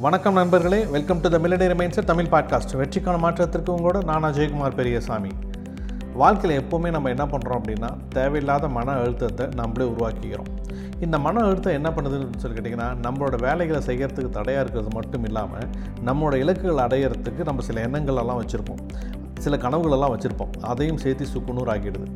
வணக்கம் நண்பர்களே welcome to the மில்லடி மைண்ட்ஸ் தமிழ் பாட்காஸ்ட் வெற்றிக்கான மாற்றத்திற்கு உங்களோட நான் ஜெயக்குமார் பெரியசாமி. வாழ்க்கையில் எப்போவுமே நம்ம என்ன பண்ணுறோம் அப்படின்னா தேவையில்லாத மன அழுத்தத்தை நம்மளே உருவாக்கிக்கிறோம். இந்த மன அழுத்தம் என்ன பண்ணுதுன்னு சொல்லி கேட்டிங்கன்னா நம்மளோட வேலைகளை செய்கிறதுக்கு தடையாக இருக்கிறது மட்டும் இல்லாமல் நம்மளோட இலக்குகள் அடையிறதுக்கு நம்ம சில எண்ணங்கள் எல்லாம் வச்சுருப்போம். சில கனவுகளெல்லாம் வச்சுருப்போம். அதையும் சேர்த்து சுக்குநூறு ஆகிடுது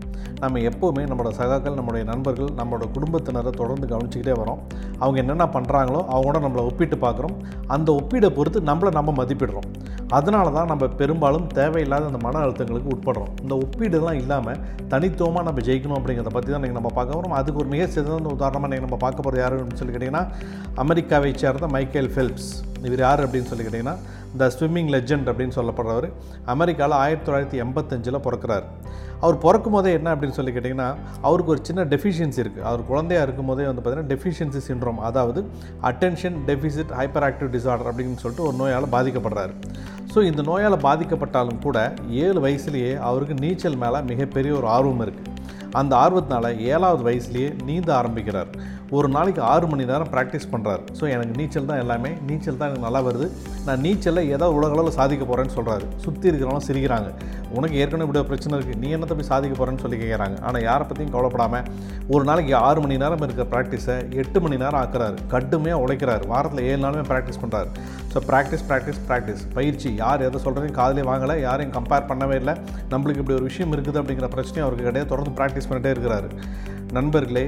நம்ம எப்போவுமே நம்மளோட சகாக்கள் நம்மளுடைய நண்பர்கள் நம்மளோட குடும்பத்தினரை தொடர்ந்து கவனிச்சிக்கிட்டே வரோம். அவங்க என்னென்ன பண்ணுறாங்களோ அவங்களோட நம்மளை ஒப்பிட்டு பார்க்குறோம். அந்த ஒப்பீடை பொறுத்து நம்மளை நம்ம மதிப்பிடுறோம். அதனால தான் நம்ம பெரும்பாலும் தேவையில்லாத அந்த மன அழுத்தங்களுக்கு உட்படுறோம். இந்த ஒப்பீடுலாம் இல்லாமல் தனித்துவமாக நம்ம ஜெயிக்கணும் அப்படிங்கிறத பற்றி தான் நீங்கள் நம்ம பார்க்க வரோம் அதுக்கு ஒரு மிக சிறந்த உதாரணமாக நீங்கள் நம்ம பார்க்க போகிறது யார் அப்படின்னு சொல்லி கேட்டிங்கன்னா அமெரிக்காவை சேர்ந்த மைக்கேல் ஃபெல்ப்ஸ். இவர் யார் அப்படின்னு சொல்லி கேட்டிங்கன்னா த ஸ்விம்மிங் லெஜெண்ட் அப்படின்னு சொல்லப்படுறவர். அமெரிக்காவில் ஆயிரத்தி தொள்ளாயிரத்தி எண்பத்தஞ்சில் பிறக்கிறார். அவர் பிறக்கும் போதே என்ன அப்படின்னு சொல்லி கேட்டிங்கன்னா அவருக்கு ஒரு சின்ன டெஃபிஷியன்சி இருக்குது அவர் குழந்தையாக இருக்கும் போதே வந்து பார்த்திங்கன்னா டெஃபிஷியன்சி சின்ரோம் அதாவது attention deficit hyperactive disorder அப்படின்னு சொல்லிட்டு ஒரு நோயால் பாதிக்கப்படுறாரு. ஸோ இந்த நோயால் பாதிக்கப்பட்டாலும் கூட ஏழு வயசுலேயே அவருக்கு நீச்சல் மேலே மிகப்பெரிய ஒரு ஆர்வம் இருக்குது அந்த ஆர்வத்தினால ஏழாவது வயசுலேயே நீந்த ஆரம்பிக்கிறார். ஒரு நாளைக்கு ஆறு மணி நேரம் ப்ராக்டிஸ் பண்ணுறார் ஸோ எனக்கு நீச்சல் தான் எல்லாமே. நீச்சல் தான் எனக்கு நல்லா வருது. நான் நீச்சலில் ஏதாவது உலகளவில் சாதிக்க போகிறேன்னு சொல்கிறாரு சுற்றி இருக்கிறவங்க சிரிக்கிறாங்க. உனக்கு ஏற்கனவே இப்படி பிரச்சனை இருக்குது நீ என்னத்தை போய் சாதிக்க போகிறேன்னு சொல்லி கேட்குறாங்க ஆனால் யாரை பற்றியும் கவலைப்படாமல் ஒரு நாளைக்கு ஆறு மணி நேரம் இருக்கிற ப்ராக்டிஸை எட்டு மணி நேரம் ஆக்குறாரு. கடுமையாக உழைக்கிறார். வாரத்தில் ஏழு நாளுமே ப்ராக்டிஸ் பண்ணுறாரு ஸோ ப்ராக்டிஸ் ப்ராக்டிஸ் ப்ராக்டிஸ் பயிற்சி. யார் எதை சொல்கிறதையும் காதலே வாங்கலை. யாரையும் கம்பேர் பண்ணவே இல்லை. நம்மளுக்கு இப்படி ஒரு விஷயம் இருக்குது அப்படிங்கிற பிரச்சனையும் அவருக்கு கிடையாது. தொடர்ந்து ப்ராக்டிஸ் பண்ணிட்டே இருக்கிறாரு. நண்பர்களே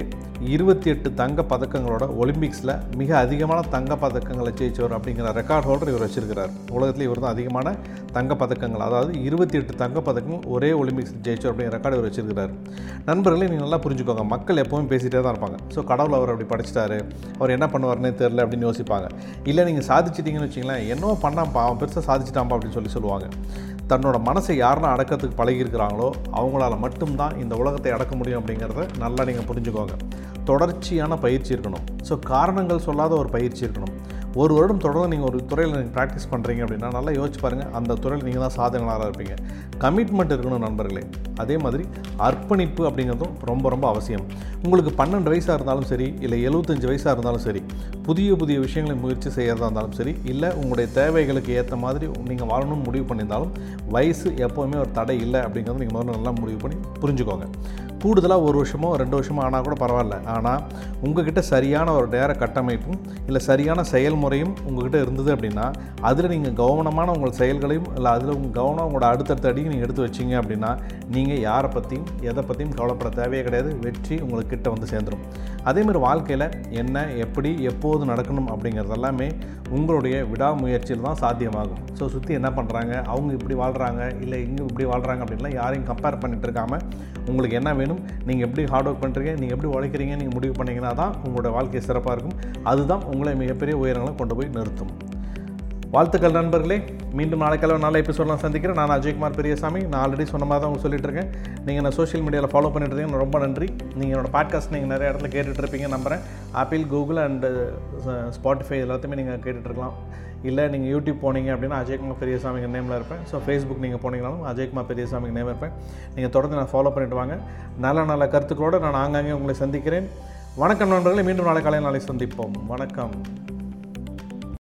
இருபத்தி எட்டு தங்க பதக்கங்களோட ஒலிம்பிக்ஸில் மிக அதிகமான தங்க பதக்கங்களை ஜெயிச்சவர் அப்படிங்கிற ரெக்கார்ட் ஹோல்டர் இவர் வச்சிருக்கிறார். உலகத்தில் இவர் தான் அதிகமான தங்க பதக்கங்கள். அதாவது இருபத்தி எட்டு தங்க பதக்கங்கள் ஒரே ஒலிம்பிக்ஸ் ஜெயிச்சவர் அப்படிங்கிற ரெக்கார்டு இவர் வச்சிருக்கிறார். நண்பர்களே நீங்கள் நல்லா புரிஞ்சுக்கோங்க. மக்கள் எப்போவும் பேசிகிட்டே தான் இருப்பாங்க. ஸோ கடவுள் அவர் அப்படி படிச்சிட்டாரு. அவர் என்ன பண்ணுவார்னே தெரில அப்படின்னு யோசிப்பாங்க. இல்லை நீங்கள் சாதிச்சிட்டிங்கன்னு வச்சிங்களேன் என்னவோ பண்ணாம்ப்பா அவன் பெருசாக சாதிச்சிட்டாம்பா அப்படின்னு சொல்லி சொல்லுவாங்க. தன்னோட மனசை யாரெல்லாம் அடக்கிறதுக்கு பழகியிருக்கிறாங்களோ அவங்களால மட்டும்தான் இந்த உலகத்தை அடக்க முடியும் அப்படிங்கிறத நல்லா நீங்கள் புரிஞ்சுக்கோங்க. தொடர்ச்சியான பயிற்சி இருக்கணும். ஸோ காரணங்கள் சொல்லாத ஒரு பயிற்சி இருக்கணும். ஒரு வருடம் தொடர்ந்து நீங்கள் ஒரு துறையில் நீங்கள் ப்ராக்டிஸ் பண்ணுறீங்க அப்படின்னா நல்லா யோசிச்சு பாருங்கள் அந்த துறையில் நீங்கள் தான் சாதனையாளராக இருப்பீங்க. கமிட்மெண்ட் இருக்கணும் நண்பர்களே. அதே மாதிரி அர்ப்பணிப்பு அப்படிங்கிறதும் ரொம்ப ரொம்ப அவசியம். உங்களுக்கு பன்னெண்டு வயசாக இருந்தாலும் சரி இல்லை எழுபத்தஞ்சு வயசாக இருந்தாலும் சரி புதிய புதிய விஷயங்களை முயற்சி செய்கிறதா இருந்தாலும் சரி இல்லை உங்களுடைய தேவைகளுக்கு ஏற்ற மாதிரி நீங்கள் வாழணும்னு முடிவு பண்ணியிருந்தாலும் வயசு எப்போவுமே ஒரு தடை இல்லை அப்படிங்கிறத நீங்கள் முதல்ல நல்லா முடிவு பண்ணி புரிஞ்சுக்கோங்க. கூடுதலாக ஒரு வருஷமோ ரெண்டு வருஷமோ ஆனால் கூட பரவாயில்ல. ஆனால் உங்ககிட்ட சரியான ஒரு நேர கட்டமைப்பும் இல்லை சரியான செயல்முறையும் உங்கள்கிட்ட இருந்தது அப்படின்னா அதில் நீங்கள் கவனமான உங்கள் செயல்களையும் இல்லை அதில் உங்கள் கவனம் உங்களோட அடுத்தடுத்த அடியும் நீங்கள் எடுத்து வச்சிங்க அப்படின்னா நீங்கள் யாரை பற்றியும் எதை பற்றியும் கவலைப்பட தேவையே கிடையாது. வெற்றி உங்களுக்கு கிட்ட வந்து சேர்ந்துடும் அதேமாதிரி வாழ்க்கையில் என்ன எப்படி எப்போது நடக்கணும் அப்படிங்கிறது எல்லாமே உங்களுடைய விடாமுயற்சியில் தான் சாத்தியமாகும். ஸோ சுற்றி என்ன பண்ணுறாங்க அவங்க இப்படி வாழ்கிறாங்க இல்லை இங்கே இப்படி வாழ்கிறாங்க அப்படின்லாம் யாரையும் கம்பேர் பண்ணிட்டு இருக்காமல் உங்களுக்கு என்ன வேணும் நீங்கள் எப்படி ஹார்ட் ஒர்க் பண்ணுறீங்க நீங்கள் எப்படி உழைக்கிறீங்க நீங்கள் முடிவு பண்ணிங்கன்னா தான் உங்களோட சிறப்பாக இருக்கும். அதுதான் உங்களை மிகப்பெரிய உயரங்களை கொண்டு போய் நிறுத்தும். வாழ்த்துக்கள் நண்பர்களே. மீண்டும் நாளைக்கெல்லாம் நல்ல எபிசோடெலாம் சந்திக்கிறேன். நான் அஜய்குமார் பெரியசாமி. நான் ஆல்ரெடி சொன்ன மாதிரி தான் உங்களுக்கு சொல்லிட்டு இருக்கேன். நீங்கள் நான் சோஷியல் மீடியாவில் ஃபாலோ பண்ணிட்டு இருக்கீங்க ரொம்ப நன்றி. நீங்கள் என்னோட பாட்காஸ்ட் நீங்கள் நிறைய இடத்துல கேட்டுட்ருப்பீங்க இருப்பீங்க ஆப்பிள் கூகுள் அண்டு ஸ்பாட்டிஃபை எல்லாத்தையுமே நீங்கள் கேட்டுட்ருக்கலாம் இல்லை நீங்கள் யூடியூப் போனீங்க அப்படின்னா அஜய்குமார் பெரியசாமிங்க நேமில் இருப்பேன். ஸோ ஃபேஸ்புக் நீங்கள் போனீங்கனாலும் அஜய்குமார் பெரியசாமிங்க நேம் இருப்பேன். நீங்கள் தொடர்ந்து நான் ஃபாலோ பண்ணிட்டு வாங்க. நல்ல நல்ல கருத்துக்களோடு நான் ஆங்காங்கே உங்களை சந்திக்கிறேன். வணக்கம் நண்பர்களை மீண்டும் நாளை காலை நாளை சந்திப்போம். வணக்கம்.